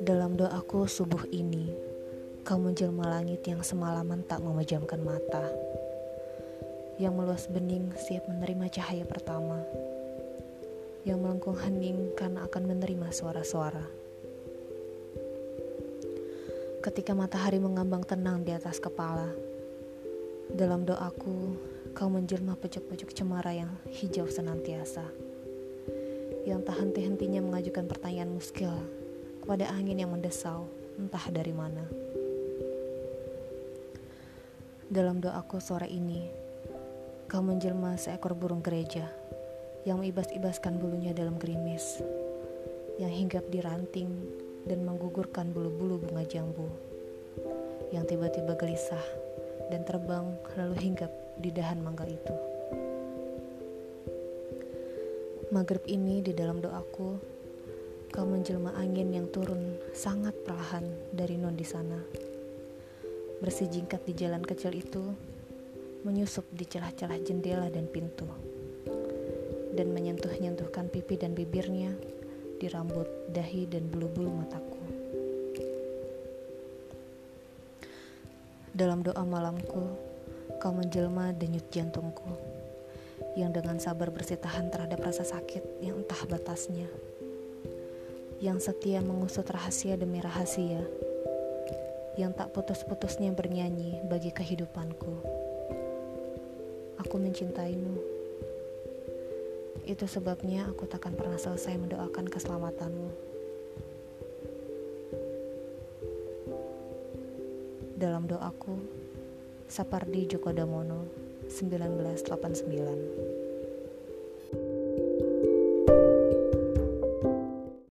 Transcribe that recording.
Dalam doaku subuh ini, kau menjelma langit yang semalaman tak memejamkan mata. Yang meluas bening siap menerima cahaya pertama. Yang melengkung hening karena akan menerima suara-suara. Ketika matahari mengambang tenang di atas kepala, dalam doaku kau menjelma pojok-pojok cemara yang hijau senantiasa. Yang tak henti-hentinya mengajukan pertanyaan muskil kepada angin yang mendesau, entah dari mana. Dalam doaku sore ini, kau menjelma seekor burung gereja yang mengibas-ibaskan bulunya dalam gerimis, yang hinggap di ranting dan menggugurkan bulu-bulu bunga jambu, yang tiba-tiba gelisah dan terbang lalu hinggap di dahan mangga itu. Maghrib ini di dalam doaku Kau menjelma angin yang turun sangat perlahan dari non di sana. Bersijingkat di jalan kecil itu, menyusup di celah-celah jendela dan pintu, dan menyentuh-nyentuhkan pipi dan bibirnya di rambut, dahi, dan bulu-bulu mataku. Dalam doa malamku, kau menjelma denyut jantungku, yang dengan sabar bersitahan terhadap rasa sakit yang entah batasnya yang setia mengusut rahasia demi rahasia, yang tak putus-putusnya bernyanyi bagi kehidupanku. Aku mencintaimu. Itu sebabnya aku takkan pernah selesai mendoakan keselamatanmu. Dalam doaku, Sapardi Djoko Damono, 1989